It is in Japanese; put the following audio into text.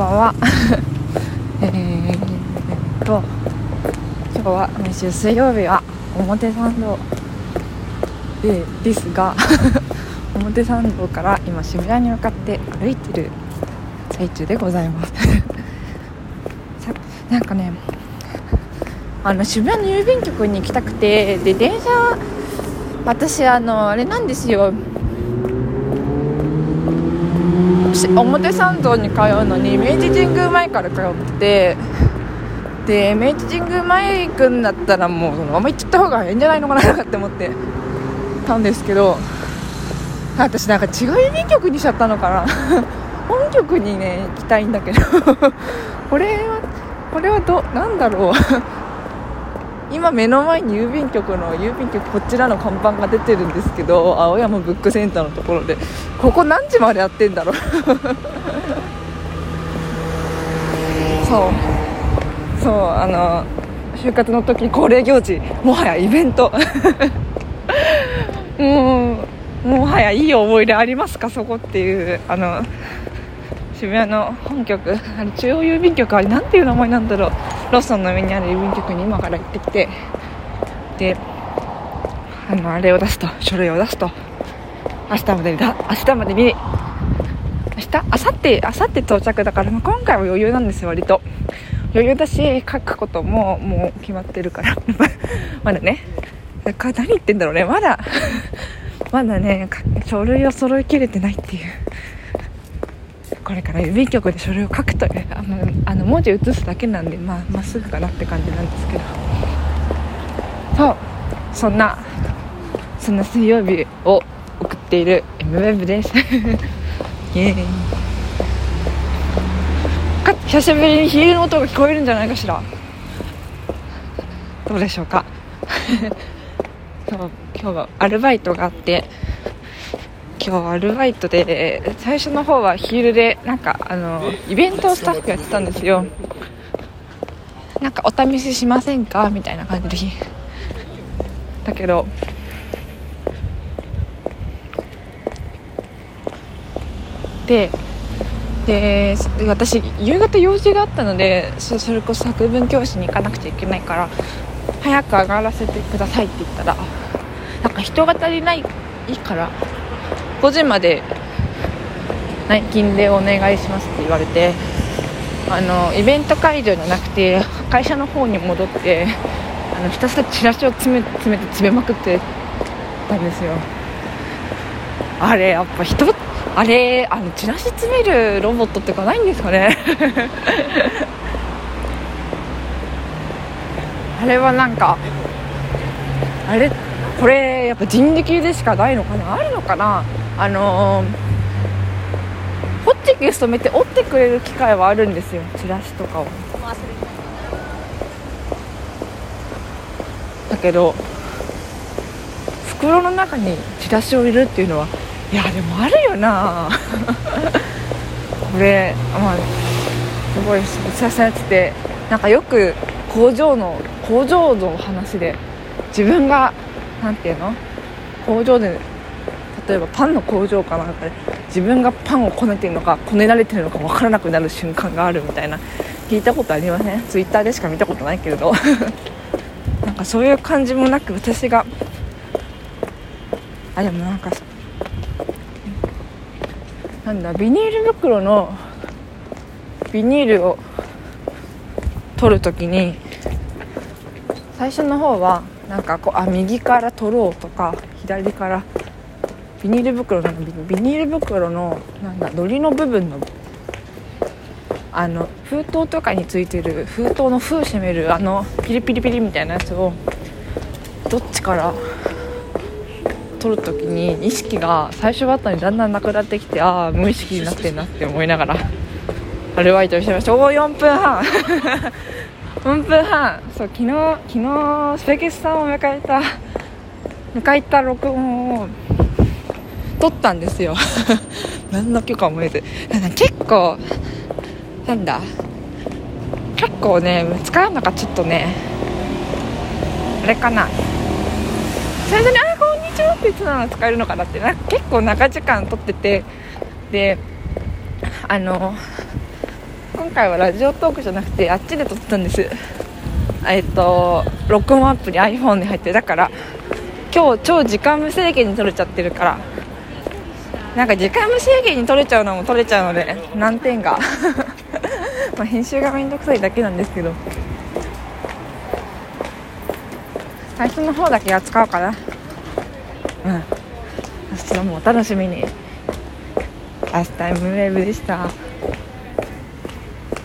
ばんは えーと今日は毎週水曜日は表参道でですが 表参道から今渋谷に向かって歩いてる最中でございます。さなんかねあの渋谷の郵便局に行きたくてで電車私あのあれなんですよ。表参道に通うのに明治神宮前から通ってで明治神宮前行くんだったらもうそのまま行っちゃった方がいいんじゃないのかなって思ってたんですけど私なんか違う郵便局にしちゃったのかな。本局にね行きたいんだけど。これはこれはどなんだろう。今目の前に郵便局の郵便局こちらの看板が出てるんですけど青山ブックセンターのところでここ何時までやってんだろう？そう。そうあの就活の時恒例行事もはやイベント。も うもはやいい思い出ありますか？そこっていうあの渋谷の本局あれ中央郵便局あれなんていう名前なんだろう？ローソンの上にある郵便局に今から行ってきてであのあれを出すと書類を出すと明日までにだ明日までに明日明後日明後日到着だから、まあ、今回は余裕なんですよ割と。余裕だし書くことももう決まってるから。まだね。何言ってんだろうね。まだ まだね書類を揃えきれてないっていう。これから郵便局で書類を書くというあのあの文字写すだけなんでまあまっすぐかなって感じなんですけど。そうそんなそんな水曜日を送っている MWEB です。イエーイ。か久しぶりにヒールの音が聞こえるんじゃないかしら。どうでしょうか。そう今日はアルバイトがあって今日アルバイトで最初の方はヒールでなんかあのイベントをスタッフやってたんですよ。なんかお試ししませんか？みたいな感じで。だけどでで私夕方用事があったのでそれこそ作文教室に行かなくちゃいけないから早く上がらせてくださいって言ったらなんか人が足りないから5時まで内勤でお願いしますって言われてあのイベント会場じゃなくて会社の方に戻ってあのひたすらチラシを詰め詰めて詰めまくってたんですよ。あれやっぱ人あれあのチラシ詰めるロボットってかないんですかね。あれはなんかあれこれやっぱ人力でしかないのかな？あるのかな？あのー、ホッチキス止めて折ってくれる機会はあるんですよ。チラシとかを。だけど袋の中にチラシを入れるっていうのはいやでもあるよな。これまあすごいさせやっててなんかよく工場の工場の話で自分が何ていうの？工場で例えばパンの工場かなんかで自分がパンをこねてるのかこねられてるのか分からなくなる瞬間があるみたいな聞いたことありません？ツイッターでしか見たことないけれど。なんかそういう感じもなく私が。あでもなんかなんだビニール袋のビニールを取るときに最初の方はなんかこうあ右から取ろうとか左からビニール袋のビニール袋のなんだのりの部分のあの封筒とかについてる封筒の封閉めるあのピリピリピリみたいなやつをどっちから取る時に意識が最初はあったにだんだんなくなってきてああ無意識になってんなって思いながらアルバイトしてました。おお4分半。4分半。そう昨日昨日スペケスさんを迎えた迎えた録音を撮ったんですよ。何の許可も得ず。結構なんだ。結構ね使うのがちょっとねあれかな。最初に「あこんにちは」って言ってたの使えるのかなって。なんか結構長時間撮ってて。であの今回はラジオトークじゃなくてあっちで撮ったんです。えっと録音アプリ iPhone に入ってだから今日超時間無制限に撮れちゃってるからなんか時間無制限に撮れちゃうのも撮れちゃうので難点が。まあ編集がめんどくさいだけなんですけど。最初の方だけ扱うかな。うん。そちらもお楽しみに。明日タイムウェブでした。